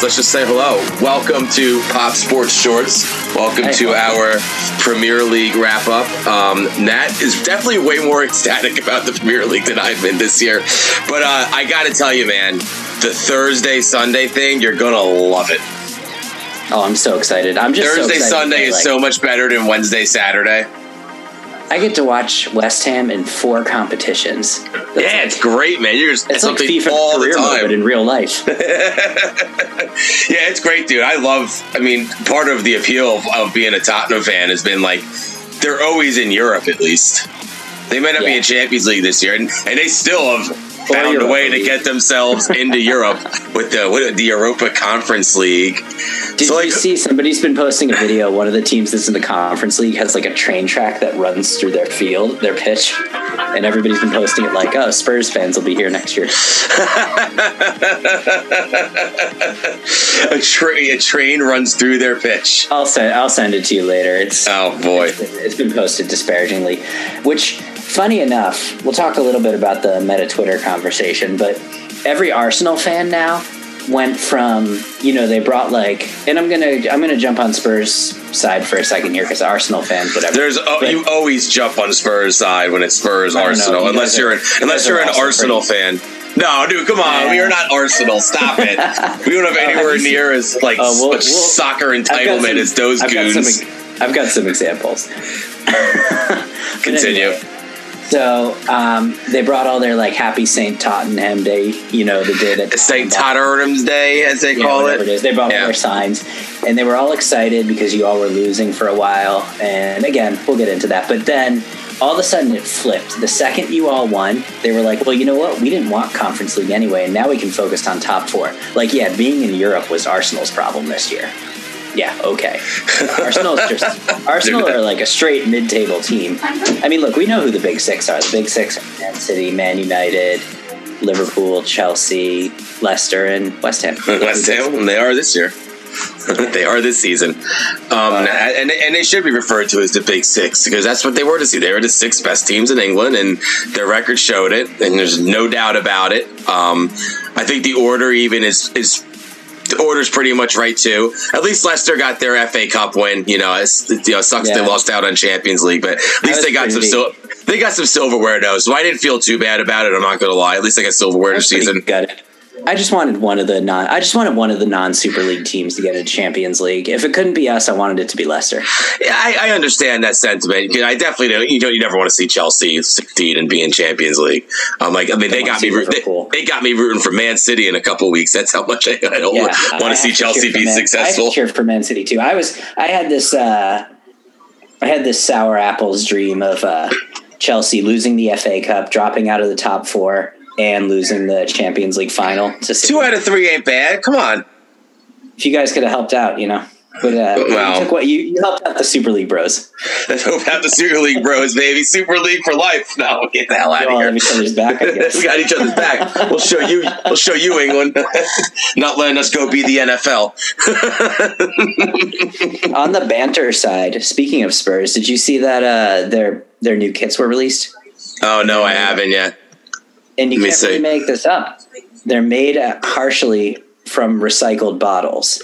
before we even get into this, let's just say hello. Welcome to Pop Sports Shorts. Welcome Hey, to our Premier League wrap up. Um, Nat is definitely way more ecstatic about the Premier League than I've been this year. But uh, I got to tell you, man, the Thursday Sunday thing, you're gonna love it. Oh, I'm so excited. I'm just Thursday excited Sunday is like, so much better than Wednesday Saturday. I get to watch West Ham in four competitions. Yeah, it's great, man. You're just it's like FIFA all the career mode, time. in real life. yeah, it's great, dude. I love. I mean, part of the appeal of, of being a Tottenham fan has been like they're always in Europe. At least they might not be in Champions League this year, and, and they still have found a Europa way to get themselves into Europe with the with the Europa Conference League. Did So, like- you see somebody's been posting a video? One of the teams that's in the conference league has like a train track that runs through their field, their pitch, and everybody's been posting it like, "Oh, Spurs fans will be here next year." A, tra- a train runs through their pitch. I'll send I'll send it to you later. It's Oh boy. it's been posted disparagingly, which funny enough, we'll talk a little bit about the meta Twitter conversation, but every Arsenal fan now went from you know they brought like and I'm gonna I'm gonna jump on Spurs side for a second here because Arsenal fans whatever There's oh, But- you always jump on Spurs side when it's Spurs know. Arsenal You unless you're are- an, unless you're an Arsenal fan. No, dude, come on. Yeah. We are not Arsenal. Stop it. We don't have anywhere near as like Oh, we'll- much we'll- soccer entitlement some- as those I've got goons. some I've got some examples. Continue. anyway, so um, they brought all their like Happy Saint Tottenham Day, you know, the day that St. Tottenham's Day, as they yeah, call whatever it. is. They brought Yeah. all their signs, and they were all excited because you all were losing for a while. And again, we'll get into that. But then all of a sudden it flipped. The second you all won, they were like, "Well, you know what? We didn't want Conference League anyway, and now we can focus on top four. Like, yeah, being in Europe was Arsenal's problem this year. Yeah, okay. Arsenal's just Arsenal are like a straight mid-table team. I mean, look, we know who the big six are. The big six are Man City, Man United, Liverpool, Chelsea, Leicester, and West Ham. West Ham, and they are this year. they are this season, um, and and they should be referred to as the Big Six because that's what they were to see. They were the six best teams in England, and their record showed it. And there's no doubt about it. Um, I think the order even is is the order's pretty much right too. At least Leicester got their FA Cup win. You know, it's, it, you know, sucks they lost out on Champions League, but at least they got some. Sil- they got some silverware though, so I didn't feel too bad about it. I'm not gonna lie. At least they got silverware this season. good. I just wanted one of the non. I just wanted one of the non Super League teams to get into Champions League. If it couldn't be us, I wanted it to be Leicester. Yeah, I, I understand that sentiment. I definitely don't. You know, you never want to see Chelsea succeed and be in Champions League. I'm like, I mean, they got me. They, they got me rooting for Man City in a couple weeks. That's how much I, I don't Yeah, want, I want to see Chelsea be Man- I successful. have to cheer for Man City too. I was. I had this. Uh, I had this sour apples dream of uh, Chelsea losing the FA Cup, dropping out of the top four, and losing the Champions League final. To City. Two out of three ain't bad. Come on. if you guys could have helped out, you know. But uh, Wow. you, took what, you, you helped out the Super League bros. Let's hope out the Super League bros, baby. Super League for life. No, get the hell out of here. each other's back, I guess. we got each other's back. We'll show you. We'll show you England. Not letting us go be the NFL. On the banter side, speaking of Spurs, did you see that uh, their their new kits were released? Oh no, I haven't yet. And you can't really make this up. They're made uh, partially from recycled bottles.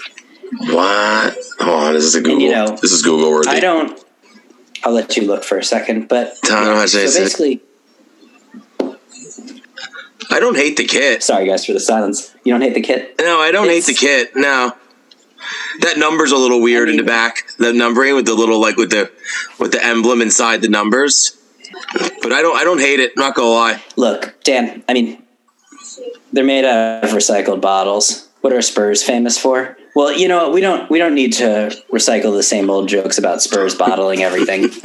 What? Hold on. This is a Google. you know, this is Google worthy. I don't. I'll let you look for a second, but I don't know how to say so basically, I don't hate the kit. sorry guys for the silence. You don't hate the kit? No, I don't It's- hate the kit. No. That number's a little weird I in the back. The numbering with the little like with the with the emblem inside the numbers. But I don't I don't hate it, not gonna lie. Look, Dan. I mean, they're made out of recycled bottles. What are Spurs famous for? Well, you know what? We don't we don't need to recycle the same old jokes about Spurs bottling everything.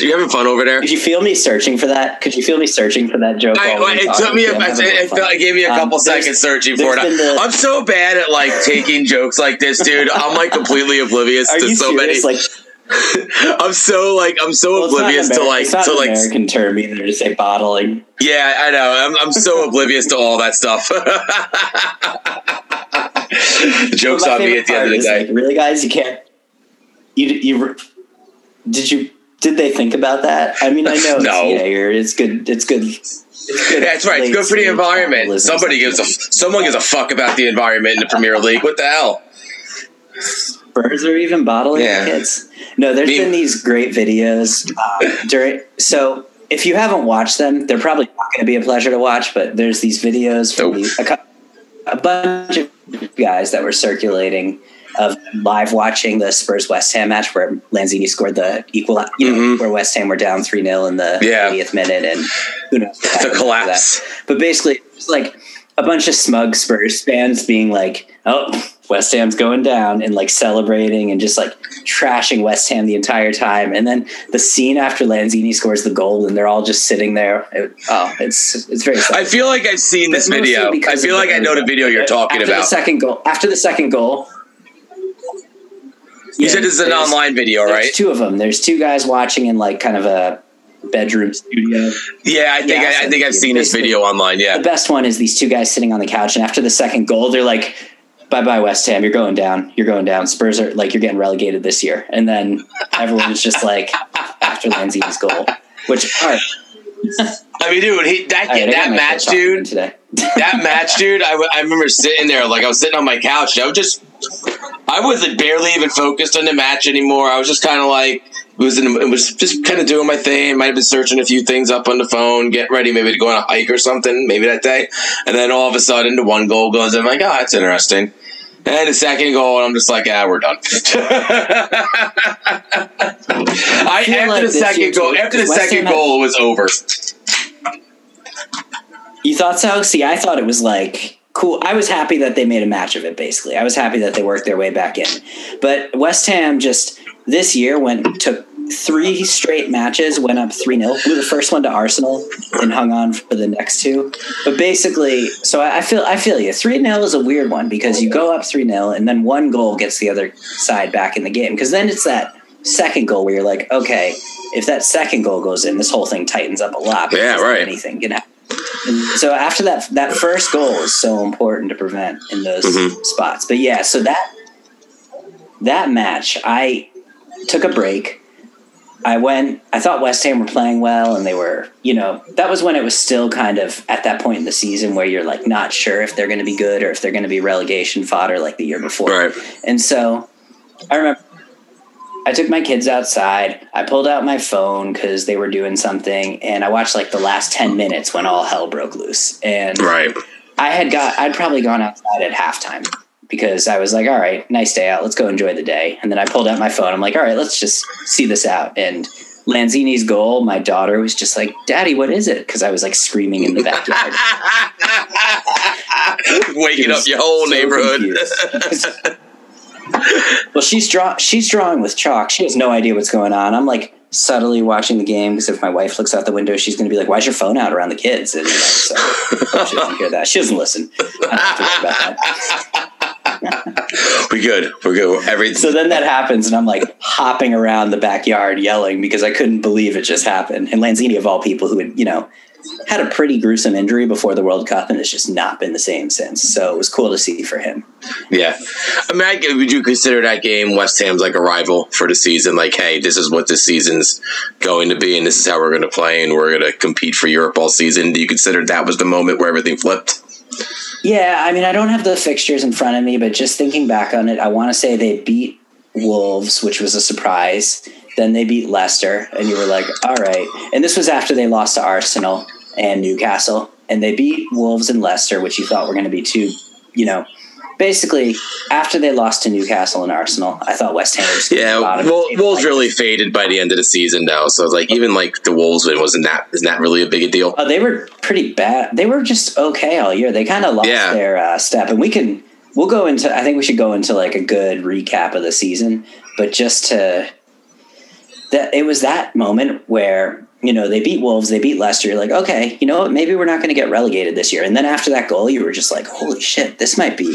You having fun over there? Could you feel me searching for that? Could you feel me searching for that joke? I, it took me. A, it, it, felt- it gave me a Um, couple there's- seconds searching for it. the- I'm so bad at like taking jokes like this, dude. I'm like completely oblivious to so serious? many. Like, I'm so like I'm so well, oblivious to like it's not to like American term either to say bottling. Yeah, I know. I'm, I'm so oblivious to all that stuff. Jokes on me at the end of the day. Like, really, guys, you can't. You you did you Did they think about that? I mean, I know No. it's Jaeger. It's good. It's good. It's good That's right. It's good for the environment. Somebody gives a someone gives a fuck about the environment in the Premier League. What the hell? Spurs are even bottling Yeah. kids. No, there's Me- been these great videos um, during. So if you haven't watched them, they're probably not going to be a pleasure to watch. But there's these videos from Nope. a, a bunch of guys that were circulating of live watching the Spurs West Ham match where Lanzini scored the equal, you know, Mhm. where West Ham were down 3 0 in the Yeah. 80th minute. And who knows? The collapse. But basically, it's like a bunch of smug Spurs fans being like, oh, West Ham's going down and like celebrating and just like trashing West Ham the entire time. And then the scene after Lanzini scores the goal and they're all just sitting there. It- oh, it's it's very sad. I feel like I've seen this video. I feel like I know the video you're talking after The about. second goal. After the second goal. You said this is an online video, There's right? two of them. There's two guys watching in like kind of a bedroom studio. Yeah, I think Yeah, I, I think I've seen this video online. Yeah, The best one is these two guys sitting on the couch, and after the second goal, they're like, "Bye bye, West Ham. You're going down. You're going down. Spurs are like you're getting relegated this year." And then everyone's just like, after Lanzini's goal, which all right, I mean, dude, he, that right, that match, dude. Today, that match, dude, I, w- I remember sitting there, like I was sitting on my couch. and I was just, I wasn't barely even focused on the match anymore. I was just kind of like, it was, in, it was just kind of doing my thing. Might have been searching a few things up on the phone, getting ready maybe to go on a hike or something, maybe that day. And then all of a sudden, the one goal goes. And I'm like, oh, that's interesting. And the second goal, and I'm just like, ah, we're done. I, after like the second goal, too, after the second goal, it was over. you thought so? See, I thought it was like cool. I was happy that they made a match of it. Basically, I was happy that they worked their way back in. But West Ham just this year went took three straight matches, went up three 0 blew the first one to Arsenal, and hung on for the next two. But basically, so I I feel I feel you. Three 0 is a weird one because you go up three 0 and then one goal gets the other side back in the game. Because then it's that second goal where you're like, okay, if that second goal goes in, this whole thing tightens up a lot. Yeah, right. Anything can happen. And so after that, that first goal is so important to prevent in those Mhm. spots. But yeah, so that that match, I took a break. I went. I thought West Ham were playing well, and they were. You know, that was when it was still kind of at that point in the season where you're like not sure if they're going to be good or if they're going to be relegation fodder like the year before. Right. And so I remember I took my kids outside. I pulled out my phone because they were doing something, and I watched like the last 10 minutes when all hell broke loose. And Right. I had got, I'd probably gone outside at halftime because I was like, all right, nice day out. Let's go enjoy the day. And then I pulled out my phone. I'm like, all right, let's just see this out. And Lanzini's goal, my daughter was just like, Daddy, what is it? Because I was like screaming in the backyard. Waking up your whole so neighborhood. well, she's draw she's drawing with chalk. She has no idea what's going on. I'm like subtly watching the game because if my wife looks out the window, she's going to be like, "Why's your phone out around the kids?" And you know, so she doesn't hear that. She doesn't listen. I don't have to worry about that. we good. We're good. Every So then that happens, and I'm like hopping around the backyard yelling because I couldn't believe it just happened. And Lanzini, of all people, who had you know had a pretty gruesome injury before the World Cup and has just not been the same since. So it was cool to see for him. yeah. I mean, I, would you consider that game West Ham's like a rival for the season? Like, hey, this is what this season's going to be, and this is how we're going to play, and we're going to compete for Europe all season. Do you consider that was the moment where everything flipped? Yeah, I mean, I don't have the fixtures in front of me, but just thinking back on it, I want to say they beat Wolves, which was a surprise. Then they beat Leicester, and you were like, all right. And this was after they lost to Arsenal and Newcastle, and they beat Wolves and Leicester, which you thought were going to be two, you know. Basically, after they lost to Newcastle and Arsenal, I thought West Ham was Yeah, bottom of the Wol- table. Wolves Like, really faded by the end of the season now. So like even like the Wolves win wasn't that isn't that really a big a deal? Oh, they were pretty bad. They were just okay all year. They kind of lost Yeah. their uh, step, and we can we'll go into. I think we should go into like a good recap of the season, but just to that it was that moment where you know they beat Wolves, they beat Leicester. You're like, okay, you know what? Maybe we're not going to get relegated this year. And then after that goal, you were just like, holy shit, this might be.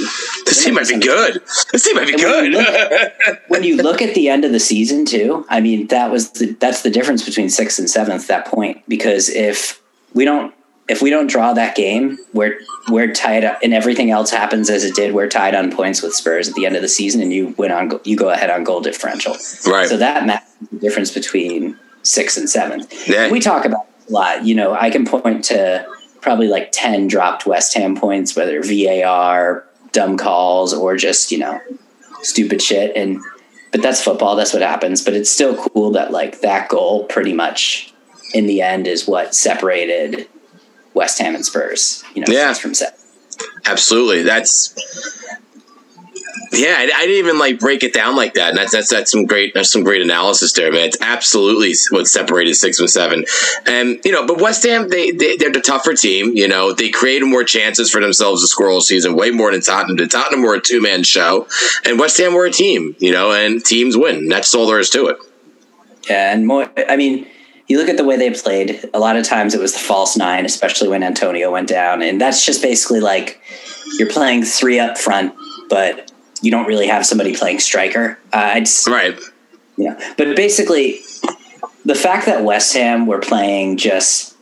This team might be good. This team might be And when you good. when you look at the end of the season too, I mean that was the, that's the difference between sixth and seventh. That point because if we don't if we don't draw that game, we're we're tied up, and everything else happens as it did. We're tied on points with Spurs at the end of the season, and you win on you go ahead on goal differential. right. So that ma- the difference between sixth and seventh. Yeah. We talk about it a lot. You know, I can point to probably like 10 dropped West Ham points, whether VAR, dumb calls, or just, you know, stupid shit. And, but that's football. That's what happens. But it's still cool that like that goal pretty much in the end is what separated West Ham and Spurs, you know, Yeah. from seven. Absolutely. That's yeah. I, I didn't even like break it down like that. And that's that's that's some great that's some great analysis there, man. It's absolutely what separated six and seven. And you know, but West Ham they, they they're the tougher team. You know, they created more chances for themselves score all season, way more than Tottenham The Tottenham were a two man show, and West Ham were a team. You know, and teams win. That's all there is to it. Yeah, and more. I mean, you look at the way they played. A lot of times it was the false nine, especially when Antonio went down, and that's just basically like you're playing three up front, but you don't really have somebody playing striker. Uh, I'd, s- Right. you know, but basically, the fact that West Ham were playing just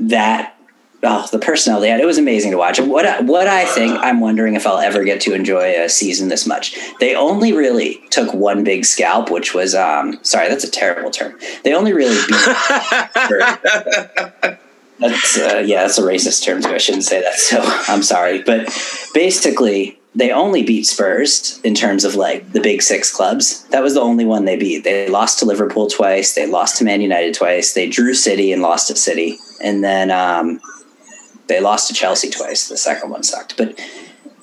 that. Oh, the personnel they had, it was amazing to watch. What I- what I think, I'm wondering if I'll ever get to enjoy a season this much. They only really took one big scalp, which was um sorry, that's a terrible term. They only really beat That's uh, yeah, that's a racist term too. I shouldn't say that. So I'm sorry, but basically, they only beat Spurs in terms of like the big six clubs. That was the only one they beat. They lost to Liverpool twice. They lost to Man United twice. They drew City and lost to City, and then um, they lost to Chelsea twice. The second one sucked, but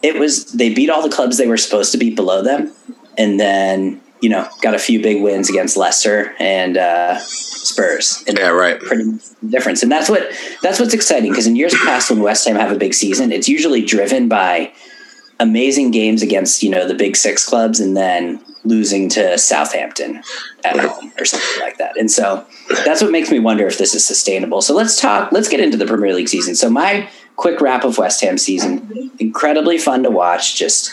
it was they beat all the clubs they were supposed to beat below them, and then you know got a few big wins against Leicester and uh, Spurs. And Yeah. Right. pretty difference. And that's what that's what's exciting because in years past when West Ham have a big season, it's usually driven by amazing games against, you know, the big six clubs and then losing to Southampton at home or something like that. And so that's what makes me wonder if this is sustainable. So let's talk let's get into the Premier League season. So my quick wrap of West Ham season, incredibly fun to watch, just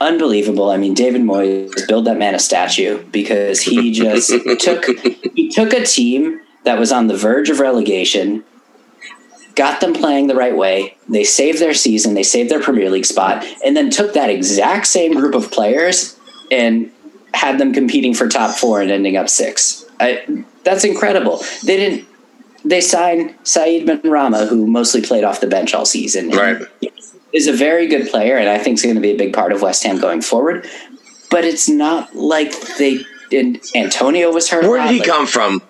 unbelievable. I mean, David Moyes build that man a statue because he just took he took a team that was on the verge of relegation, got them playing the right way. They saved their season, they saved their Premier League spot, and then took that exact same group of players and had them competing for top four and ending up six. I, that's incredible. They didn't. They signed Saeed Benrahma, who mostly played off the bench all season. Right. Is a very good player, and I think is going to be a big part of West Ham going forward. But it's not like they. And Antonio was hurt. Where did he like come from?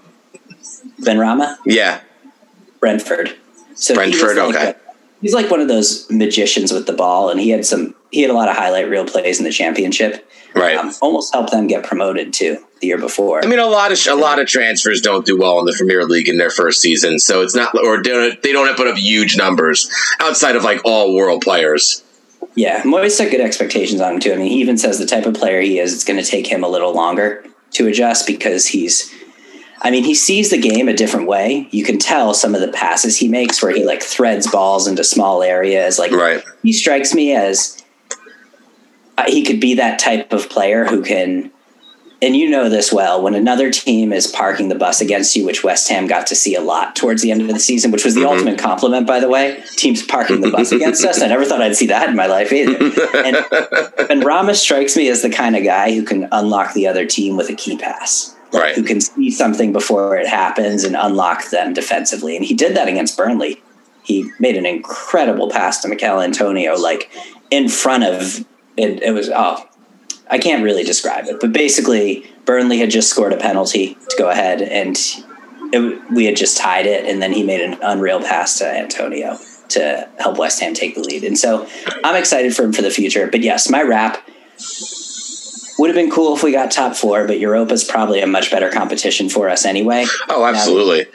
Benrahma, Yeah. Brentford. So he like okay. a- he's like one of those magicians with the ball, and he had some. He had a lot of highlight reel plays in the championship. Right. Um, almost helped them get promoted too the year before. I mean, a lot of a lot of transfers don't do well in the Premier League in their first season, so it's not, or don't, they don't put up huge numbers outside of like all world players. Yeah, Moyes set good expectations on him too. I mean, he even says the type of player he is, it's going to take him a little longer to adjust because he's. I mean, he sees the game a different way. You can tell some of the passes he makes where he like threads balls into small areas. Like Right. he strikes me as uh, he could be that type of player who can. And you know this well. When another team is parking the bus against you, which West Ham got to see a lot towards the end of the season, which was the ultimate compliment, by the way. Teams parking the bus against us. I never thought I'd see that in my life either. And, and Ramos strikes me as the kind of guy who can unlock the other team with a key pass. Right. Who can see something before it happens and unlock them defensively. And he did that against Burnley. He made an incredible pass to Michail Antonio, like in front of it. It was, oh, I can't really describe it, but basically, Burnley had just scored a penalty to go ahead, and it, we had just tied it, and then he made an unreal pass to Antonio to help West Ham take the lead. And so I'm excited for him for the future. But yes, my wrap would have been cool if we got top four, but Europa's probably a much better competition for us anyway. Oh, absolutely.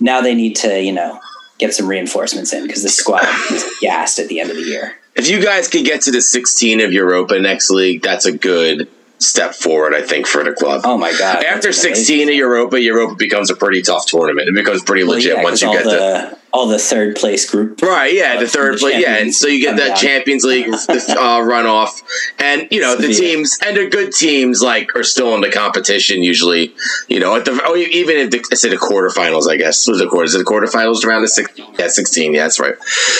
Now they need to, you know, get some reinforcements in because the squad is gassed at the end of the year. If you guys could get to the 16 of Europa next league, that's a good step forward, I think, for the club. Oh my god! After 16 of Europa, Europa becomes a pretty tough tournament. It becomes pretty Well, legit yeah, once you get to the all the third place group. Right, yeah, the third the place, yeah, and so you get that. Champions League uh, runoff, and you know the teams and the good teams like are still in the competition usually. You know, at the oh, even if the, I say the quarterfinals, I guess was the quarters, the quarterfinals around the six, yeah, sixteen, yeah, that's right.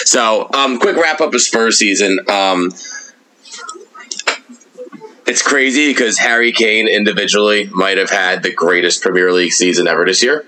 So, um, quick wrap up of Spurs season. Um, it's crazy because Harry Kane individually might have had the greatest Premier League season ever this year.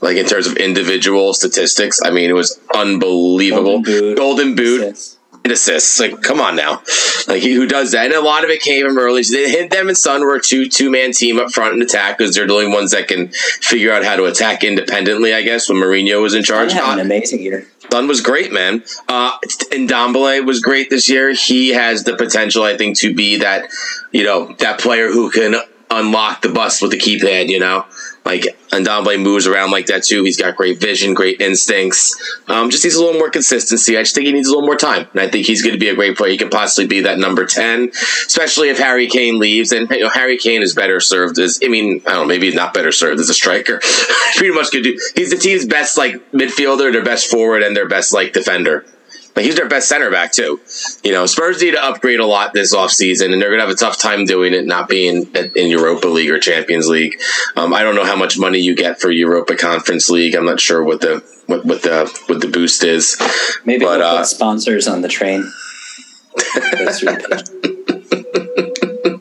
Like in terms of individual statistics, I mean, it was unbelievable. Golden boot. Golden boot Assists. and assists. Like, come on now. Like, he, who does that? And a lot of it came from early. They hit them and Son were a two two man team up front and attack because they're the only ones that can figure out how to attack independently. I guess when Mourinho was in charge. Had an amazing year. Son was great, man. Uh, and Dombele was great this year. He has the potential, I think, to be that, you know, that player who can unlock the bus with the keypad, you know? Like, and Dombele moves around like that too. He's got great vision, great instincts. Um, just needs a little more consistency. I just think he needs a little more time. And I think he's going to be a great player. He can possibly be that number 10, especially if Harry Kane leaves. And, you know, Harry Kane is better served as, I mean, I don't know, maybe he's not better served as a striker. Pretty much could do. He's the team's best, like, midfielder, their best forward, and their best, like, defender. Like he's their best center back too. You know, Spurs need to upgrade a lot this offseason, and they're going to have a tough time doing it, not being in Europa League or Champions League. Um, I don't know how much money you get for Europa Conference League. I'm not sure what the what, what the what the boost is. Maybe But, we'll uh, put sponsors on the train. Goes through the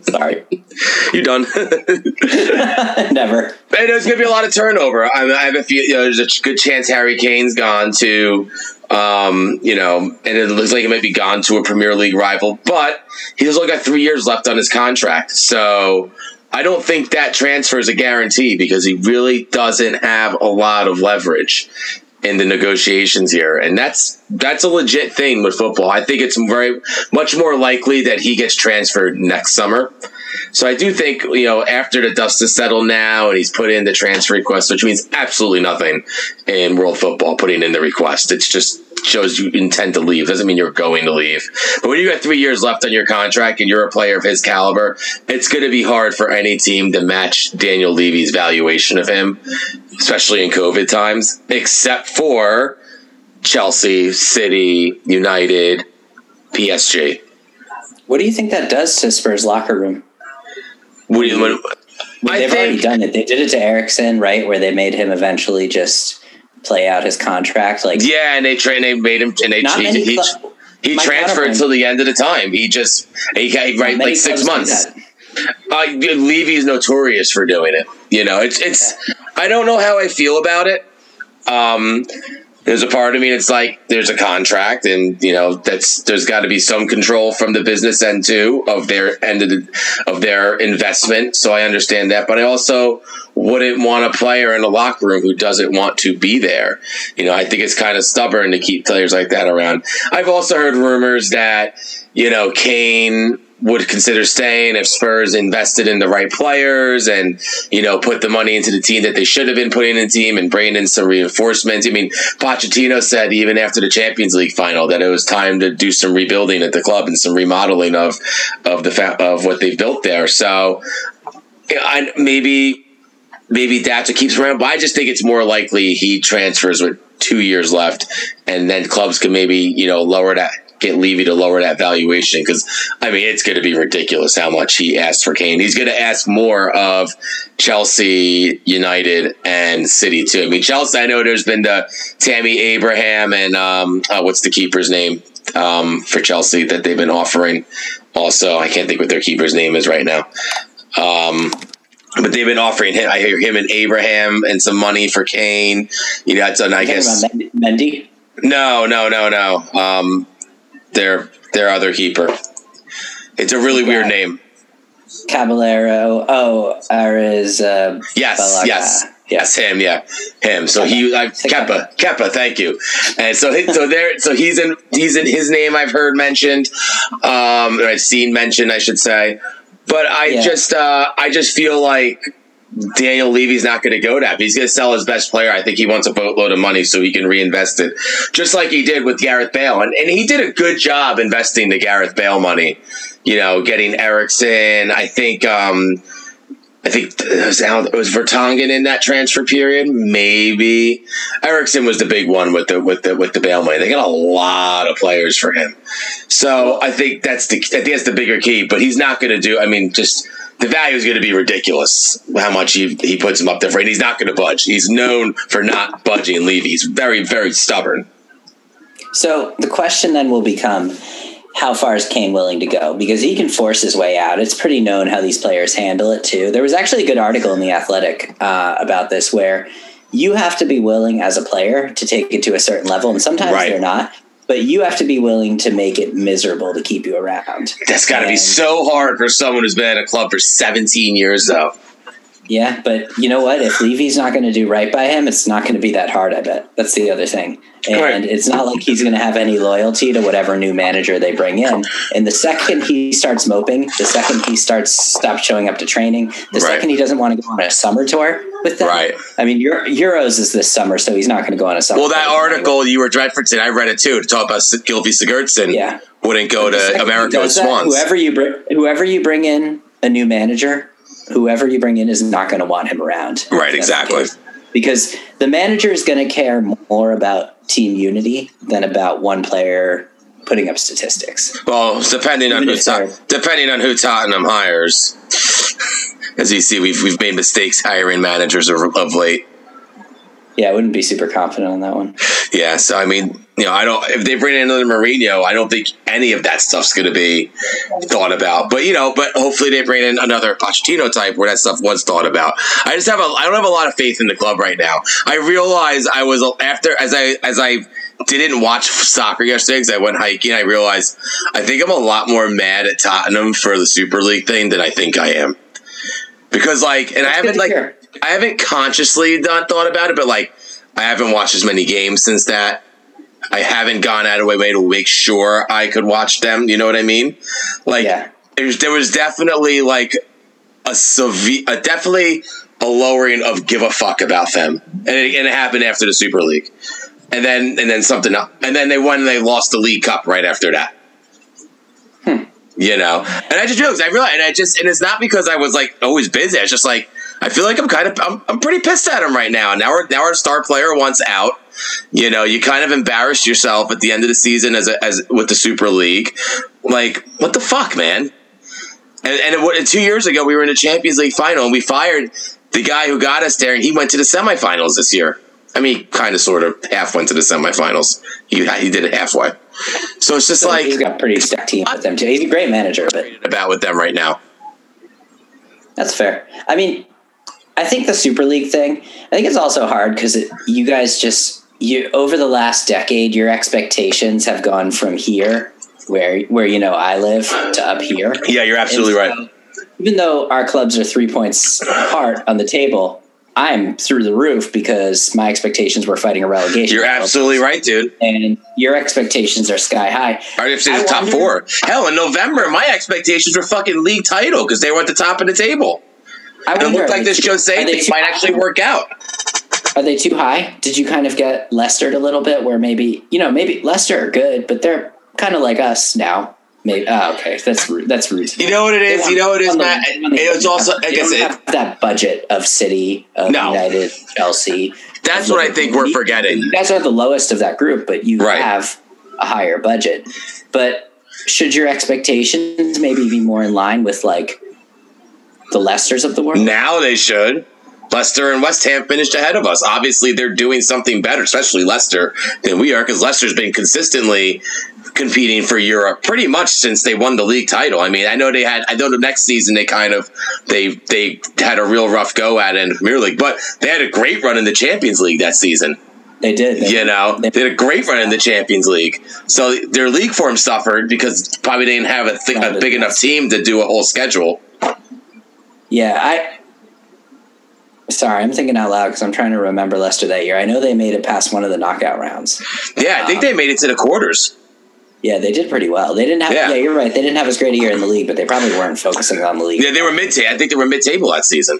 page. Sorry. You done? Never. And there's going to be a lot of turnover. I, I have a few. You know, there's a good chance Harry Kane's gone to, um, you know, and it looks like he might be gone to a Premier League rival. But he's only got three years left on his contract, so I don't think that transfer is a guarantee because he really doesn't have a lot of leverage in the negotiations here, and that's that's a legit thing with football. I think it's very much more likely that he gets transferred next summer. So I do think, you know, after the dust has settled now and he's put in the transfer request, which means absolutely nothing in world football, putting in the request. It's just shows you intend to leave. Doesn't mean you're going to leave. But when you got three years left on your contract and you're a player of his caliber, it's going to be hard for any team to match Daniel Levy's valuation of him, especially in COVID times, except for Chelsea, City, United, PSG. What do you think that does to Spurs locker room? What do you, what, I mean, they've already think- done it. They did it to Eriksen, right? Where they made him eventually just play out his contract. Like, Yeah, and they train. They made him, and they he, he, cl- he transferred until the end of the time. He just he got right like six months. Uh, Levy's notorious for doing it. You know, it's it's. I don't know how I feel about it. Um, there's a part of me that's like there's a contract, and you know that's there's got to be some control from the business end too of their end of, the, of their investment. So I understand that, but I also wouldn't want a player in the locker room who doesn't want to be there. You know, I think it's kind of stubborn to keep players like that around. I've also heard rumors that you know Kane would consider staying if Spurs invested in the right players and you know put the money into the team that they should have been putting in the team and bringing in some reinforcements. I mean, Pochettino said even after the Champions League final that it was time to do some rebuilding at the club and some remodeling of of the fa- of what they've built there. So I, maybe maybe that's what keeps around. But I just think it's more likely he transfers with two years left, and then clubs can maybe you know lower that get Levy to lower that valuation because I mean it's going to be ridiculous how much he asked for Kane. He's going to ask more of Chelsea, United, and City too. I mean Chelsea. I know there's been the Tammy Abraham and um, uh, what's the keeper's name um, for Chelsea that they've been offering. Also, I can't think what their keeper's name is right now. Um, but they've been offering him. I hear him and Abraham and some money for Kane. You know, that's an, I guess. Mendy. No, no, no, no. Um, their their other keeper. It's a really weird name. Caballero. Oh, Ares. Uh, Yes, Balaga. yes, yes, him, yeah, him. So he, I, Kepa, Kepa, thank you. And so, so there, so he's in, he's in his name. I've heard mentioned, um, or I've seen mentioned, I should say. But I Yeah. just, uh, I just feel like Daniel Levy's not going to go that. He's going to sell his best player. I think he wants a boatload of money so he can reinvest it, just like he did with Gareth Bale. And, and he did a good job investing the Gareth Bale money. You know, getting Eriksen. I think, um, I think it was, Al- it was Vertonghen in that transfer period. Maybe Eriksen was the big one with the with the with the Bale money. They got a lot of players for him. So I think that's the I think that's the bigger key. But he's not going to do. I mean, just the value is going to be ridiculous. How much he he puts him up there for, and he's not going to budge. He's known for not budging. Levy. He's very very stubborn. So the question then will become: how far is Kane willing to go? Because he can force his way out. It's pretty known how these players handle it too. There was actually a good article in the Athletic uh, about this where you have to be willing as a player to take it to a certain level, and sometimes Right. they're not. But you have to be willing to make it miserable to keep you around. That's got to be so hard for someone who's been at a club for 17 years, though. Yeah, but you know what? If Levy's not going to do right by him, it's not going to be that hard. I bet that's the other thing, and Right. it's not like he's going to have any loyalty to whatever new manager they bring in. And the second he starts moping, the second he starts stop showing up to training, the Right. second he doesn't want to go on a summer tour with them. Right. I mean, Euro- Euros is this summer, so he's not going to go on a summer. Well, that article you were Dredfordton, I read it too, to talk about Gylfi Sigurdsson Yeah. wouldn't go to America with that, Swans. Whoever you bring, whoever you bring in a new manager, whoever you bring in is not going to want him around. Right, exactly. case. Because the manager is going to care more about team unity than about one player putting up statistics. Well, depending on who if depending on who Tottenham hires, as you see, we've we've made mistakes hiring managers of, of late. Yeah, I wouldn't be super confident on that one. Yeah, so I mean, you know, I don't. If they bring in another Mourinho, I don't think any of that stuff's going to be thought about. But you know, but hopefully they bring in another Pochettino type where that stuff was thought about. I just have a. I don't have a lot of faith in the club right now. I realize I was after as I as I didn't watch soccer yesterday because I went hiking. I realized I think I'm a lot more mad at Tottenham for the Super League thing than I think I am. Because like, and I That's good haven't like hear. I haven't consciously done, thought about it, but like I haven't watched as many games since that. I haven't gone out of my way to make sure I could watch them. You know what I mean? Like Yeah. there's there was definitely like a severe, a, definitely a lowering of give a fuck about them, and it, and it happened after the Super League, and then and then something else, and then they won. and They lost the League Cup right after that. Hmm. You know, and I just realized I realized, and I just and it's not because I was like always busy. It's just like I feel like I'm kind of I'm, I'm pretty pissed at him right now. Now our now our star player wants out. You know, you kind of embarrassed yourself at the end of the season as a, as with the Super League. Like, what the fuck, man? And, and what, two years ago, we were in the Champions League final, and we fired the guy who got us there, and he went to the semifinals this year. I mean, kind of, sort of, half went to the semifinals. He he did it halfway. So it's just So like he's got a pretty stacked team with them too. He's a great manager, but about with them right now. That's fair. I mean, I think the Super League thing. I think it's also hard because you guys just you over the last decade, your expectations have gone from here, where where you know I live, to up here. Yeah, you're absolutely And right. Even though our clubs are three points apart on the table, I'm through the roof because my expectations were fighting a relegation. You're absolutely right, dude. and your expectations are sky high. Our FC I is top four. Hell, in November, my expectations were fucking league title because they were at the top of the table. I And it wonder, looked like this Jose thing might actually work out. Are they too high? Did you kind of get Lestered a little bit where maybe, you know, maybe Leicester are good, but they're kind of like us now. Maybe, oh, uh, okay. That's. That's rude. You know what it is? You know what it is, the- Matt? It's also, I guess don't it, have that budget of City, of No. United, Chelsea. that's what I think we're forgetting. You guys are the lowest of that group, but you Right. have a higher budget. But should your expectations maybe be more in line with like the Leicesters of the world? Now they should. Leicester and West Ham finished ahead of us. Obviously, they're doing something better, especially Leicester, than we are, because Leicester's been consistently competing for Europe pretty much since they won the league title. I mean, I know they had. I know the next season they kind of they they had a real rough go at it in the Premier League, but they had a great run in the Champions League that season. They did. They- You know, they had a great run in the Champions League. So their league form suffered because probably they didn't have a, th- a big enough team to do a whole schedule. Yeah, I. Sorry, I'm thinking out loud because I'm trying to remember Leicester that year. I know they made it past one of the knockout rounds. Yeah, I think they made it to the quarters. Yeah, they did pretty well. They didn't have. Yeah. Yeah, you're right. They didn't have as great a year in the league, but they probably weren't focusing on the league. Yeah, they were mid. Table. I think they were mid-table that season.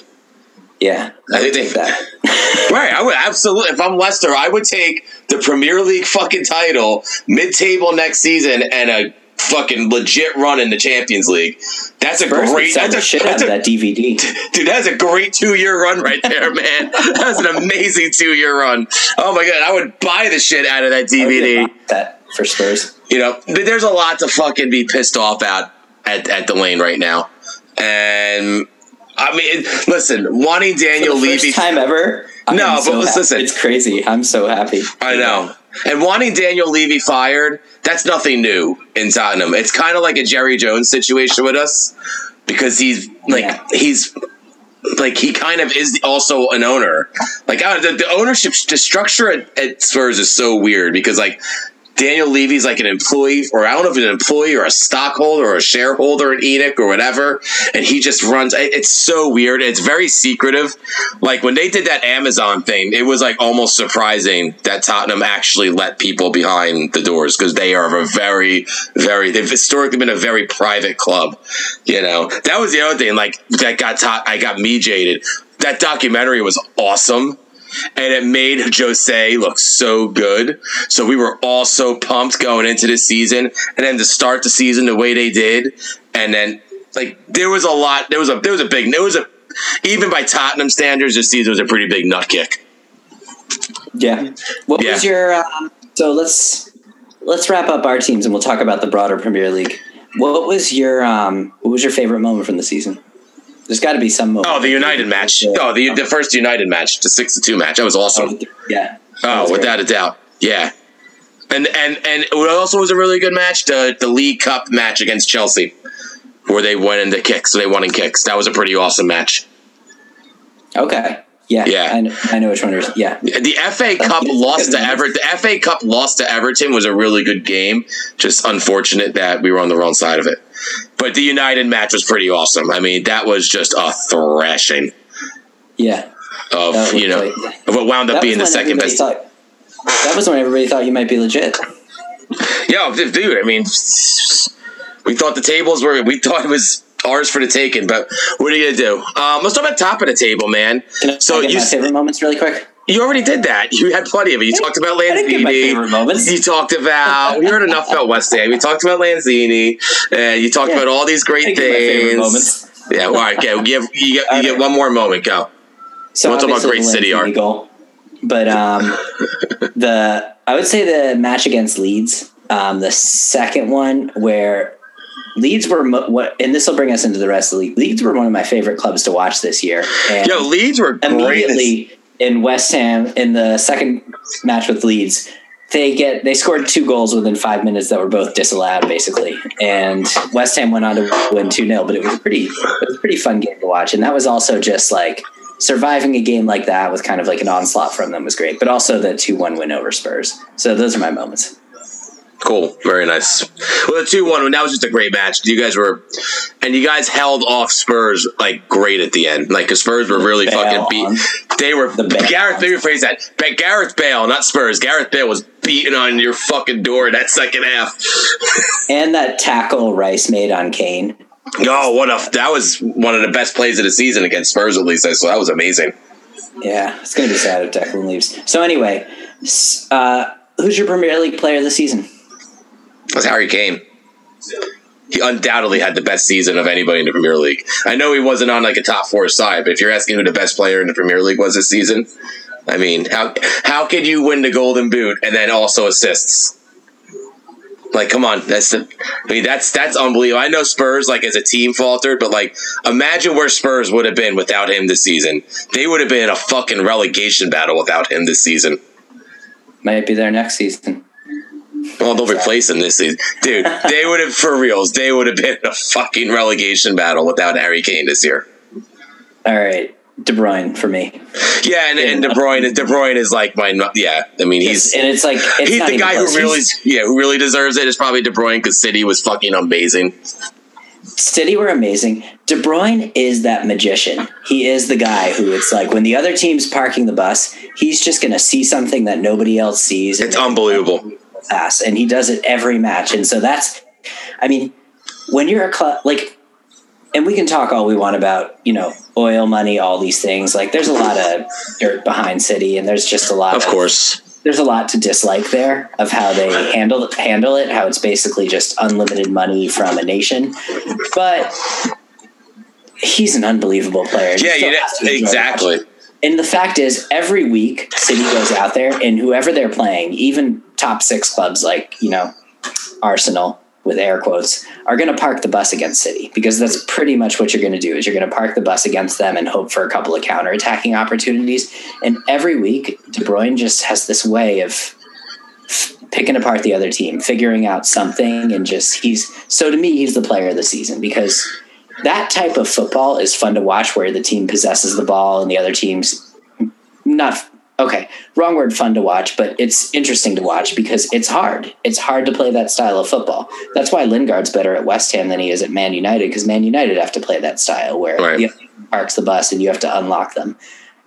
Yeah, I I think they- that. Right, I would absolutely. If I'm Leicester, I would take the Premier League fucking title, mid-table next season, and a fucking legit run in the Champions League. That's a great. That's a, shit out that's of a, that DVD. dude. That's a great two-year run right there, man. That's an amazing two-year run. Oh my god, I would buy the shit out of that DVD. that for Spurs. You know, but there's a lot to fucking be pissed off at at, at the lane right now, and. I mean, listen, wanting For Daniel the Levy first time ever. I No, but so happy. listen. It's crazy. I'm so happy. I know. And wanting Daniel Levy fired, that's nothing new in Tottenham. It's kind of like a Jerry Jones situation with us because he's like Yeah. he's like he kind of is also an owner. Like the, the ownership the structure at, at Spurs is so weird because like Daniel Levy's like an employee, or I don't know if an employee or a stockholder or a shareholder in ENIC or whatever, and he just runs. It's so weird. It's very secretive. Like when they did that Amazon thing, it was like almost surprising that Tottenham actually let people behind the doors because they are a very, very. They've historically been a very private club. You know, that was the other thing. Like that got taught. I got me jaded. That documentary was awesome and it made Jose look so good. So we were all so pumped going into the season, and then to start the season the way they did, and then like there was a lot. There was a there was a big. There was a even by Tottenham standards, this season was a pretty big nut kick. Yeah. What Yeah. was your? Um, so let's let's wrap up our teams and we'll talk about the broader Premier League. What was your um, What was your favorite moment from the season? There's got to be some moment. Oh, the United match. Oh, the uh, the first United match, the six to two match. That was awesome. Oh, yeah. Oh, that Oh, was without a doubt. Yeah. And and and what also was a really good match? The the League Cup match against Chelsea, where they went into kicks. So they won in kicks. That was a pretty awesome match. Okay. Yeah. Yeah. I know, I know which one you're. Yeah. The FA Cup lost to Everton. The FA Cup lost to Everton was a really good game. Just unfortunate that we were on the wrong side of it. But the United match was pretty awesome. I mean, that was just a thrashing Yeah. of you know like- of what wound up That being the second best. Thought, that was when everybody thought you might be legit. Yeah, dude. I mean, we thought the tables were. We thought it was ours for the taking. But what are you gonna do? Um, let's talk about top of the table, man. Can I So you my favorite moments really quick? you already did that. You had plenty of it. You talked about I my favorite Lanzini. moments. You talked about. We heard enough about West Ham. We talked about Lanzini, and you talked Yeah. about all these great things. Yeah, well, all right, okay. You, have, you, get, you All get right. one more moment. Go. So We'll talk about great city art. Goal. But um, the I would say the match against Leeds, um, the second one where Leeds were mo- what, and this will bring us into the rest of the league. Leeds were one of my favorite clubs to watch this year. And Yo, Leeds were great. immediately in West Ham in the second match with Leeds, they get they scored two goals within five minutes that were both disallowed, basically. And West Ham went on to win two 0 but it was pretty it was a pretty fun game to watch. And that was also just like surviving a game like that with kind of like an onslaught from them was great. But also the two one win over Spurs. So those are my moments. Cool, very nice. Well, the two one that was just a great match. You guys were, and you guys held off Spurs like great at the end. Like the Spurs were really Bale fucking beat. on. They were The Gareth. me rephrase that. But Gareth Bale, not Spurs. Gareth Bale was beating on your fucking door in that second half. And that tackle Rice made on Kane. Oh, what a that was one of the best plays of the season against Spurs. At least I saw that was amazing. Yeah, it's gonna be sad if Declan leaves. So anyway, uh, who's your Premier League player this season? Was Harry Kane. He undoubtedly had the best season of anybody in the Premier League. I know he wasn't on like a top four side, but if you're asking who the best player in the Premier League was this season, I mean, how how could you win the Golden Boot and then also assists? Like, come on, that's the, I mean, that's that's unbelievable. I know Spurs like as a team faltered, but like, imagine where Spurs would have been without him this season. They would have been in a fucking relegation battle without him this season. Might be there next season. Well, they'll replace him this season, dude. They would have, for reals, they would have been in a fucking relegation battle without Harry Kane this year. All right, De Bruyne for me. Yeah, and, and De Bruyne, De Bruyne is like my, yeah. I mean, he's and it's like it's he's the guy who really, yeah, who really deserves it. Is probably De Bruyne because City was fucking amazing. City were amazing. De Bruyne is that magician. He is the guy who it's like when the other team's parking the bus, he's just going to see something that nobody else sees. It's unbelievable. Pass, and he does it every match. And so that's, I mean, when you're a club like, and we can talk all we want about you know oil money, all these things. Like, there's a lot of dirt behind City, and there's just a lot Of course, there's a lot to dislike there of how they handle handle it. How it's basically just unlimited money from a nation, but he's an unbelievable player. yeah, you, enjoy exactly. And the fact is, every week, City goes out there, and whoever they're playing, even top six clubs like you know Arsenal with air quotes, are going to park the bus against City because that's pretty much what you're going to do. Is you're going to park the bus against them and hope for a couple of counterattacking opportunities. And every week, De Bruyne just has this way of picking apart the other team, figuring out something, and just he's so to me he's the player of the season because that type of football is fun to watch where the team possesses the ball and the other team's not okay wrong word fun to watch but it's interesting to watch because it's hard it's hard to play that style of football that's why lingard's better at west ham than he is at man united because man united have to play that style where Right. other parks the bus and you have to unlock them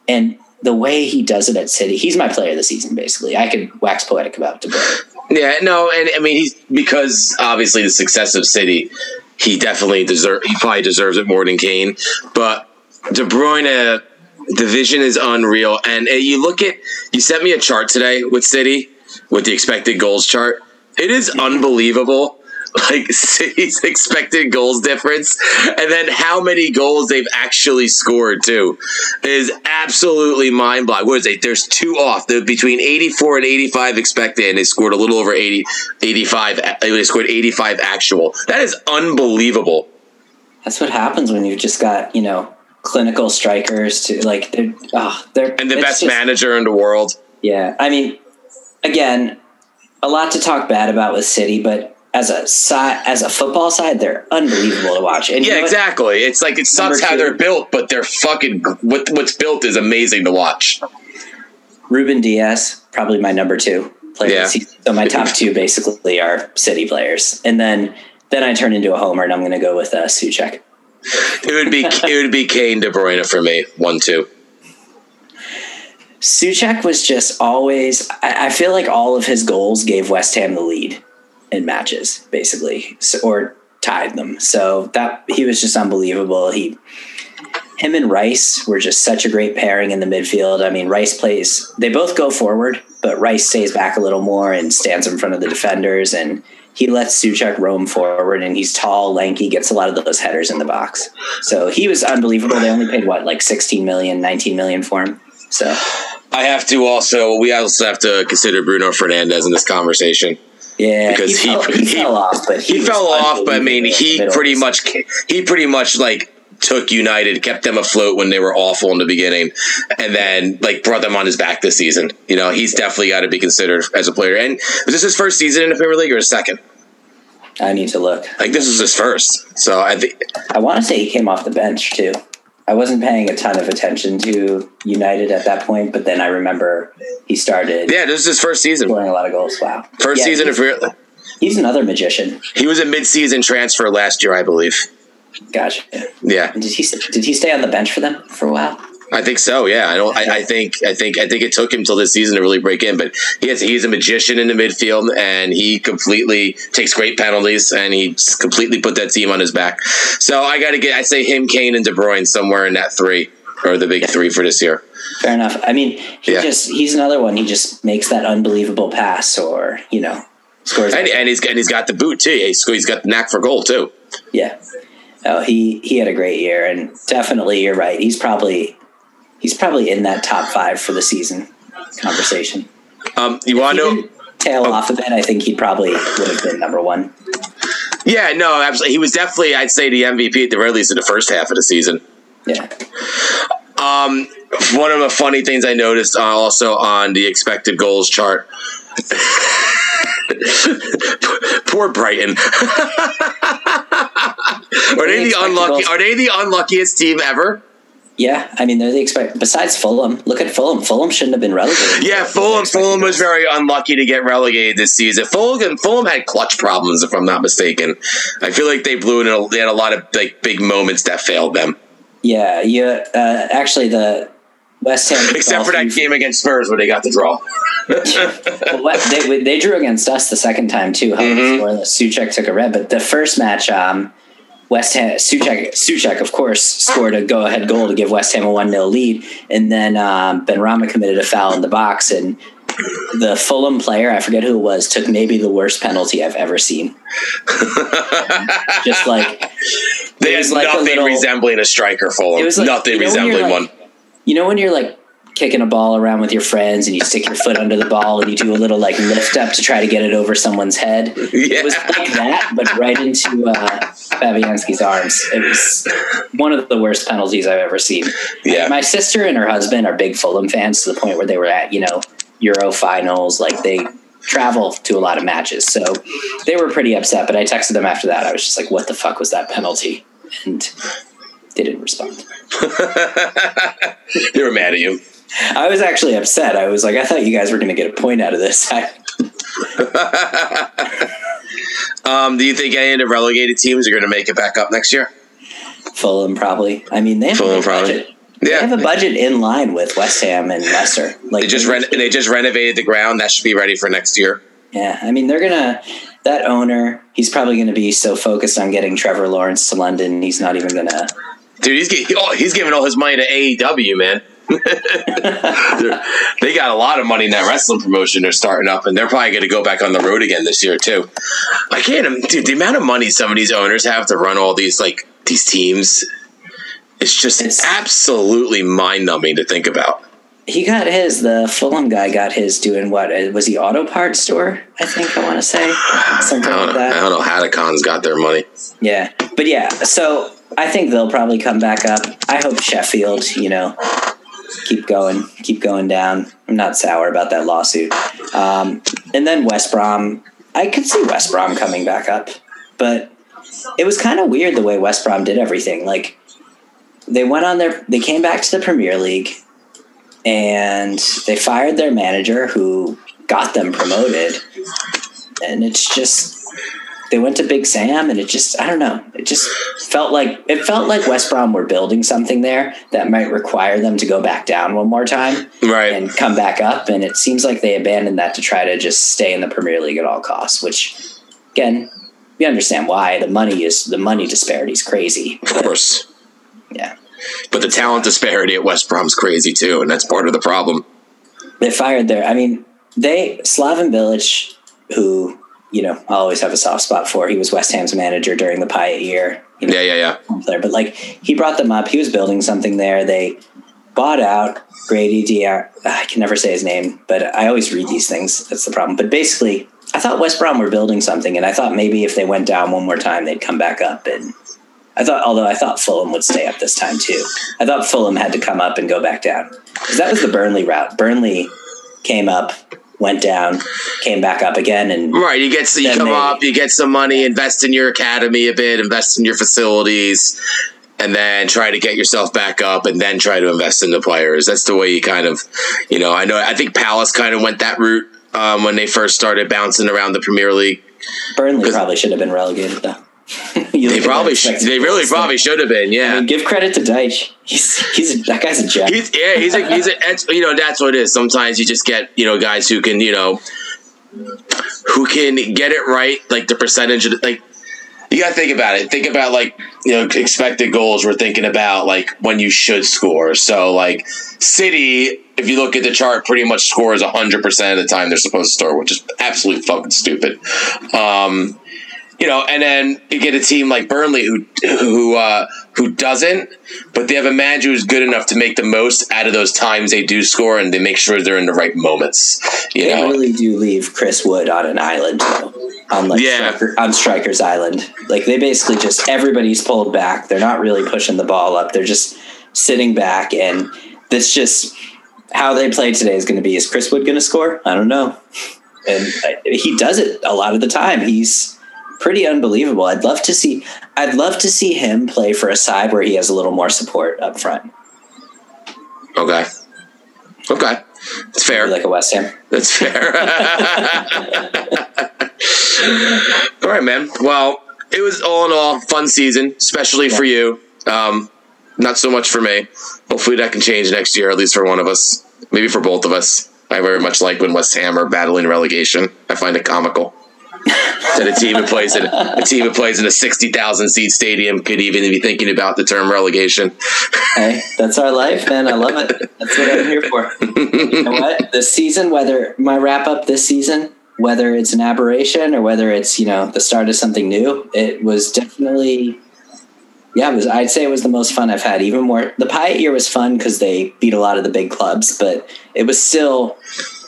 and the way he does it at city he's my player of the season basically i could wax poetic about De Bruyne. Yeah, no, and I mean he's because obviously the success of City, he definitely deserve. He probably deserves it more than Kane. But De Bruyne, the vision is unreal. And uh, you look at you sent me a chart today with City with the expected goals chart. It is unbelievable. Like City's expected goals difference, and then how many goals they've actually scored too, is absolutely mind blowing. What is it? There's two off. They're between 84 and 85 expected, and they scored a little over 80, 85. They scored 85 actual. That is unbelievable. that's what happens when you've just got you know clinical strikers to like they're oh, they're And the best just- manager in the world. Yeah, I mean, again, a lot to talk bad about with City, but as a side, as a football side, they're unbelievable to watch. And you Yeah, know what? exactly. It's like it sucks how two. they're built, but they're fucking what, what's built is amazing to watch. Ruben Dias, probably my number two player. Yeah. So my top two basically are City players, and then then I turn into a homer, and I'm going to go with uh, Souček. It would be it would be Kane De Bruyne for me. One two. Souček was just always. I, I feel like all of his goals gave West Ham the lead in matches, basically, so, or tied them. So that he was just unbelievable. He, him and Rice were just such a great pairing in the midfield. I mean, Rice plays. They both go forward, but Rice stays back a little more and stands in front of the defenders, and he lets Souček roam forward. And he's tall, lanky, gets a lot of those headers in the box. So he was unbelievable. They only paid what, like 16 million, 19 million for him. So. I have to also we also have to consider Bruno Fernandes in this conversation. Yeah, Because he- fell, he, he- fell off, but he, He fell off, but I mean he pretty much he pretty much like took United, kept them afloat when they were awful in the beginning, and then like brought them on his back this season. You know, he's definitely got to be considered as a player. And was this his first season in the Premier League or his second? I need to look. Like this is his first. So I think I want to say he came off the bench too. I wasn't paying a ton of attention to United at that point, but then I remember he started yeah, this is his first season. scoring a lot of goals. Wow, First Yeah, season He's, of he's another magician. he was a mid-season transfer last year, I believe. Gotcha. Yeah, Did he did he stay on the bench for them for a while? I think so. Yeah, I don't. I, I think. I think. I think it took him till this season to really break in. But he has, he's a magician in the midfield, and he completely takes great penalties, and he completely put that team on his back. So I got to get. I say him, Kane, and De Bruyne somewhere in that three or the big three for this year. Fair enough. I mean, he Yeah. just he's another one. He just makes that unbelievable pass, or you know, scores. And, and he's and he's got the boot too. He's, he's got the knack for goal too. Yeah. Oh, he he had a great year, and definitely you're right. He's probably he's probably in that top five for the season conversation. Um, you want to know? tail off a bit. I think he probably would have been number one. Yeah, no, absolutely. He was definitely, I'd say, the MVP at the very least in the first half of the season. Yeah. Um, one of the funny things I noticed uh, also on the expected goals chart. Poor Brighton. are they the unlucky? Are they the unluckiest team ever? Yeah, I mean they're the expect. Besides Fulham, look at Fulham. Fulham shouldn't have been relegated. Yeah, Fulham. Fulham was very unlucky to get relegated this season. Fulham, Fulham had clutch problems, if I'm not mistaken. I feel like they blew it. A, they had a lot of like big moments that failed them, Yeah, yeah. Uh, actually, the West Ham except for that game against Spurs where they got the draw. Well, they, they drew against us the second time too. How Mm-hmm. Souček took a red, but the first match, um, West Ham Souček Souček of course scored a go ahead goal to give West Ham a one 0 lead, and then um, Benrahma committed a foul in the box, and the Fulham player I forget who it was took maybe the worst penalty I've ever seen. Just like There's It had was like a nothing little- resembling a striker. Fulham. It was like- nothing you know resembling like- one. you know when you're like kicking a ball around with your friends and you stick your foot under the ball and you do a little like lift up to try to get it over someone's head. Yeah. It was like that, but right into uh, Fabianski's arms. It was one of the worst penalties I've ever seen. Yeah. My sister and her husband are big Fulham fans to the point where they were at, you know, Euro finals. Like they travel to a lot of matches. So they were pretty upset. But I texted them after that. I was just like, "What the fuck was that penalty?" And they didn't respond. they were mad at you. I was actually upset. I was like, I thought you guys were going to get a point out of this. um, do you think any of the relegated teams are going to make it back up next year? Fulham probably. I mean, they have Fulham a probably. budget. They have a budget in line with West Ham and Leicester. Like They just they just renovated the ground. That should be ready for next year. Yeah, I mean they're gonna. That owner, he's probably gonna be so focused on getting Trevor Lawrence to London, he's not even gonna. Dude, he's gi- oh, he's giving all his money to AEW, man. They're- got a lot of money in that wrestling promotion they're starting up, and they're probably going to go back on the road again this year too. I can't, dude. The amount of money some of these owners have to run all these like these teams, it's just It's- absolutely mind numbing to think about. He got his. The Fulham guy got his doing what? Uh, Was he auto parts store? I think I want to say something I like know, I don't know how the Khans got their money. Yeah, but yeah. So I think they'll probably come back up. I hope Sheffield, you know, keep going, keep going down. I'm not sour about that lawsuit. Um, and then West Brom, I could see West Brom coming back up, but it was kind of weird the way West Brom did everything. Like they went on their, they came back to the Premier League, and they fired their manager who got them promoted, and it's just they went to Big Sam, and it just I don't know. It just felt like it felt like West Brom were building something there that might require them to go back down one more time Right. and come back up. And it seems like they abandoned that to try to just stay in the Premier League at all costs. Which, again, we understand why. The money is the money disparity is crazy. of course. Yeah, But the talent disparity at West Brom's crazy too, and that's part of the problem. they fired their. I mean, they Slaven Bilić, who you know I always have a soft spot for. He was West Ham's manager during the Payet year. You know, Yeah, yeah, yeah. there, but like he brought them up. He was building something there. They bought out Grady Diar. Uh, I can never say his name, but I always read these things. That's the problem. But basically, I thought West Brom were building something, and I thought maybe if they went down one more time, they'd come back up. And I thought, although I thought Fulham would stay up this time too. I thought Fulham had to come up and go back down because that was the Burnley route. Burnley came up, went down, came back up again, and Right, you get you come they- up, you get some money, invest in your academy a bit, invest in your facilities, and then try to get yourself back up, and then try to invest in the players. That's the way you kind of, you know. I know. I think Palace kind of went that route um, when they first started bouncing around the Premier League. Burnley probably should have been relegated though. They probably, they really goals, probably should have been. I Yeah, mean, give credit to Dyche. He's he's that guy's a jack. He's, yeah, he's a, he's a, you know, that's what it is. Sometimes you just get, you know, guys who can, you know, who can get it right, like the percentage of, like, you got to think about it. Think about, like, you know, expected goals. We're thinking about, like, when you should score. So, like, City, if you look at the chart, pretty much scores 100% of the time they're supposed to score, which is absolutely fucking stupid. Um, you know, and then you get a team like Burnley who who uh, who doesn't, but they have a manager who's good enough to make the most out of those times they do score, and they make sure they're in the right moments. You They know, really do leave Chris Wood on an island, though. On like Yeah. Striker, on Striker's Island, like they basically just everybody's pulled back. They're not really pushing the ball up. They're just sitting back, and that's just how they play today is going to be. Is Chris Wood going to score? I don't know, and uh, he does it a lot of the time. He's pretty unbelievable. I'd love to see. I'd love to see him play for a side where he has a little more support up front, okay, okay, it's fair. like a West Ham. That's fair. all right, man. Well, it was all in all fun season, especially for you. Um, not so much for me. Hopefully that can change next year, at least for one of us. Maybe for both of us. I very much like when West Ham are battling relegation. I find it comical. That a team that plays in a team who plays in a sixty thousand seat stadium could even be thinking about the term relegation. Hey, that's our life, man. I love it. That's what I'm here for. you know what? Season, whether my wrap up this season, whether it's an aberration or whether it's you know the start of something new, it was definitely. Yeah, was. I'd say it was the most fun I've had. Even more, the Payet year was fun because they beat a lot of the big clubs, but it was still.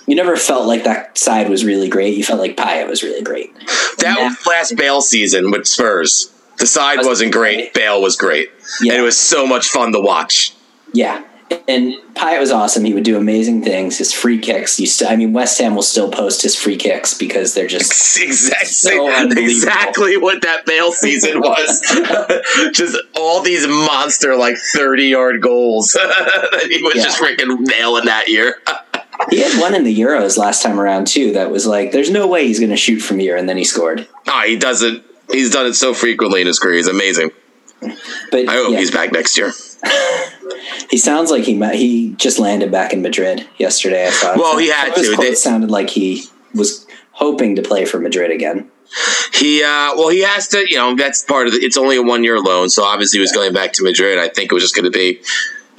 You never felt like that side was really great. You felt like Payet was really great. That Yeah. was last Bale season with Spurs. The side wasn't great. Bale was great. Yeah. And it was so much fun to watch. Yeah, and Payet was awesome. He would do amazing things. His free kicks. You st- I mean, West Ham will still post his free kicks because they're just exactly, So exactly what that Bale season was. just all these monster like thirty yard goals that he was Yeah. just freaking nailing that year. He had one in the Euros last time around too. That was like, there's no way he's going to shoot from here, and then he scored. oh, he does it. He's done it so frequently in his career. He's amazing. But I hope yeah, he's back next year. he sounds like he ma- he just landed back in Madrid yesterday. I thought. Well, he had Some of his to. They- sounded like he was hoping to play for Madrid again. He uh well he has to you know that's part of the, it's only a one year loan so obviously he was going back to Madrid I think it was just going to be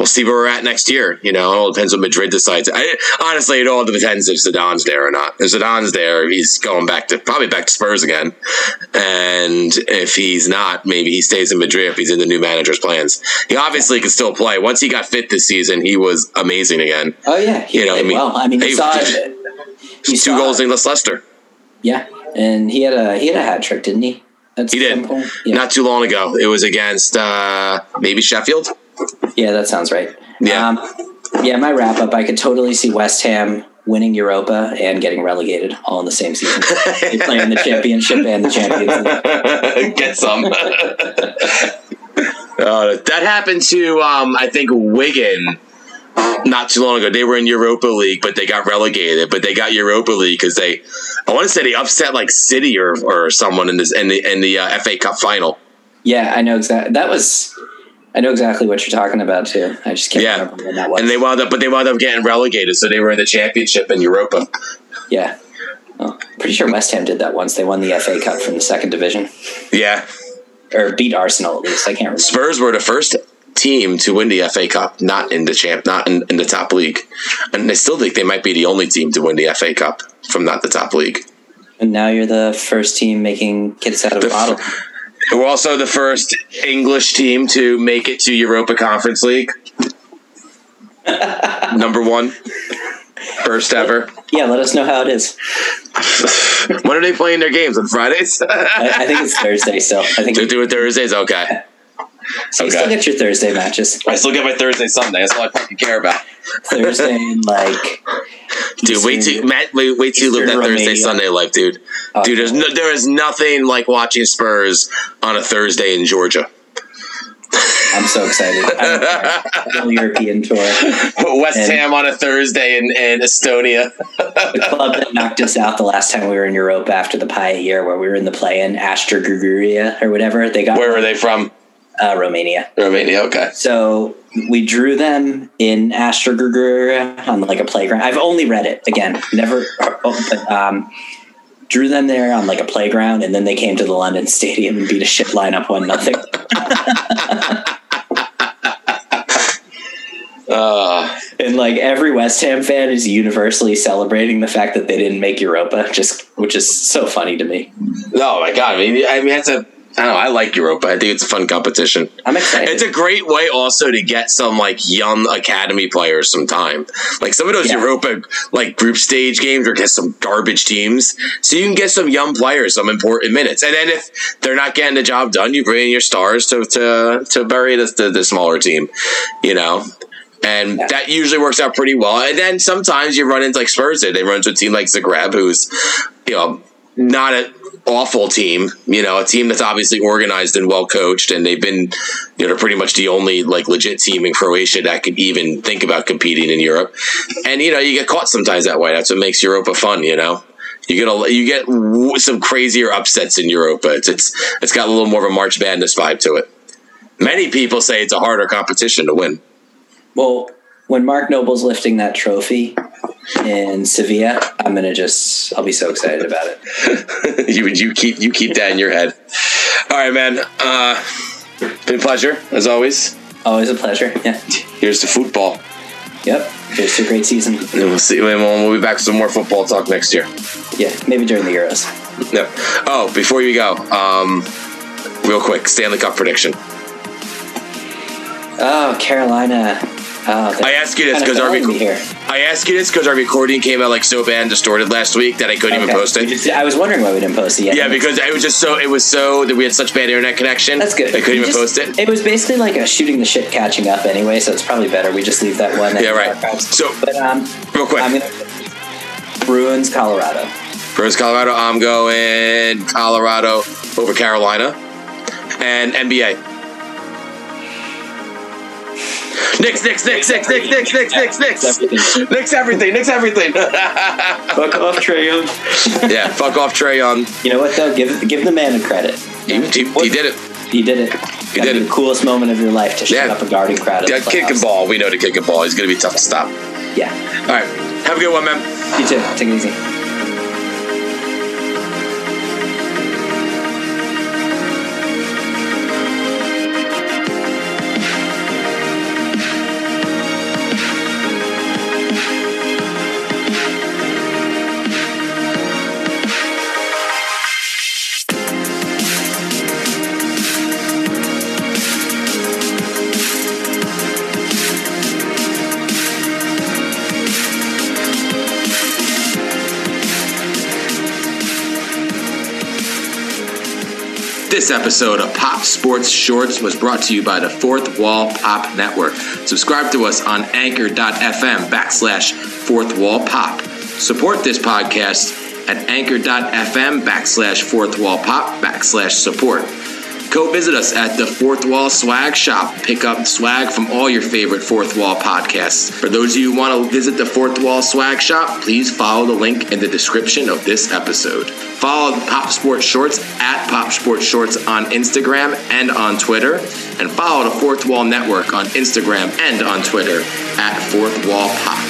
we'll see where we're at next year you know it all depends what Madrid decides I, honestly it all depends if Zidane's there or not if Zidane's there he's going back to probably back to Spurs again and if he's not maybe he stays in Madrid if he's in the new manager's plans he obviously can still play once he got fit this season he was amazing again Oh yeah, he You know, I mean, well. I mean, he- he saw it. two saw goals it. against Leicester Yeah, and he had a he had a hat trick, didn't he? At He did. Yeah. not too long ago it was against uh maybe Sheffield yeah, that sounds right. Yeah. Um, yeah, my wrap up. I could totally see West Ham winning Europa and getting relegated all in the same season. they play in the championship and the Champions Get some. Uh, that happened to um, I think Wigan not too long ago. They were in Europa League, but they got relegated. But they got Europa League because they, I want to say they upset like City or, or someone in this in the in the uh, FA Cup final. Yeah, I know exactly. That was. I know exactly what you're talking about too. I just can't Yeah. remember when that was. And they wound up, but they wound up getting relegated, so they were in the Championship in Europa. yeah. Oh, pretty sure West Ham did that once. They won the FA Cup from the second division, Yeah, or beat Arsenal at least. I can't remember. Spurs were the first team to win the FA Cup, not in the champ, not in, in the top league, and I still think they might be the only team to win the FA Cup from not the top league. And now you're the first team making kids out of a The- bottle. We're also the first English team to make it to Europa Conference League. Number one, first ever. Yeah, let us know how it is. When are they playing their games on Fridays? I, I think it's Thursday still. I think to do it Thursdays. Okay, so you okay. still get your Thursday matches. I still get my Thursday, Sunday. That's all I fucking care about. Thursday and like Dude, wait till Matt, wait, wait till you live that Eastern Thursday Sunday life, dude. Oh, Dude, there's no, there is nothing like watching Spurs on a Thursday in Georgia. I'm so excited. I'm excited. European tour. West And- Ham on a Thursday in, in Estonia. The club that knocked us out the last time we were in Europe after the Payet year, where we were in the play-in, Astra Gruguria or whatever. They got Where were they from? Uh, Romania. Romania. Okay. So we drew them in Astra Gruguria on like a playground. I've only read it again, never, oh, but um, drew them there on like a playground, and then they came to the London Stadium and beat a shit lineup one nothing. Uh, And like every West Ham fan is universally celebrating the fact that they didn't make Europa, just which is so funny to me. oh my god! I mean, I mean, that's a. I don't know. I like Europa. I think it's a fun competition. I'm excited. It's a great way also to get some like young academy players some time. Like some of those Yeah. Europa like group stage games or get some garbage teams. So you can get some young players some important minutes. And then if they're not getting the job done, you bring in your stars to to, to bury the, the, the smaller team. You know? And Yeah. that usually works out pretty well. And then sometimes you run into like Spurs did. They run into a team like Zagreb who's, you know, not an awful team, you know, a team that's obviously organized and well coached, and they've been, you know, pretty much the only like legit team in Croatia that could even think about competing in Europe. And you know, you get caught sometimes that way. That's what makes Europa fun, you know. You get a, you get some crazier upsets in Europa. It's it's it's got a little more of a March Madness vibe to it. Many people say it's a harder competition to win. well, when Mark Noble's lifting that trophy in Sevilla, I'm gonna just I'll be so excited about it. you you keep you keep that in your head. All right, man. Uh, been a pleasure as always. Always a pleasure. Yeah. Here's the football. Yep. Here's a great season. And we'll see. and We'll, we'll be back with some more football talk next year. Yeah, maybe during the Euros. No. Oh, before you go, um, real quick, Stanley Cup prediction. Oh, Carolina. Oh, I ask you this because failing here. I asked you this because our recording came out like so bad and distorted last week that I couldn't even post it. just- I was wondering why we didn't post it yet. Yeah, because it was just so it was so that we had such bad internet connection. that's good. I couldn't We even just- post it. It was basically like a shooting the shit catching up anyway, so it's probably better we just leave that one. Yeah, right. archives. So- but um, Real quick, I'm gonna Bruins, Colorado. Bruins, Colorado. I'm going Colorado over Carolina, and NBA. Knicks, Knicks, Knicks, Knicks, Knicks, Knicks, Knicks, Knicks, Knicks. Knicks, everything, Knicks, everything. Fuck off, Trae Young. yeah, fuck off, Trae Young. You know what though? Give give the man a credit. He, he, he did it. He did it. He That'd did it. the coolest moment of your life to shut Yeah. up a guarding crowd. Yeah, kick and ball. We know to kick and ball. He's to be tough to stop. Yeah. All right, have a good one, man. You too. Take it easy. This episode of Pop Sports Shorts was brought to you by the Fourth Wall Pop Network. Subscribe to us on anchor.fm backslash Fourth Wall Pop. Support this podcast at anchor.fm backslash Fourth Wall Pop backslash support. Go visit us at the Fourth Wall Swag Shop. Pick up swag from all your favorite Fourth Wall podcasts. For those of you who want to visit the Fourth Wall Swag Shop, please follow the link in the description of this episode. Follow Pop Sports Shorts at Pop Sports Shorts on Instagram and on Twitter. And follow the Fourth Wall Network on Instagram and on Twitter at Fourth Wall Pop.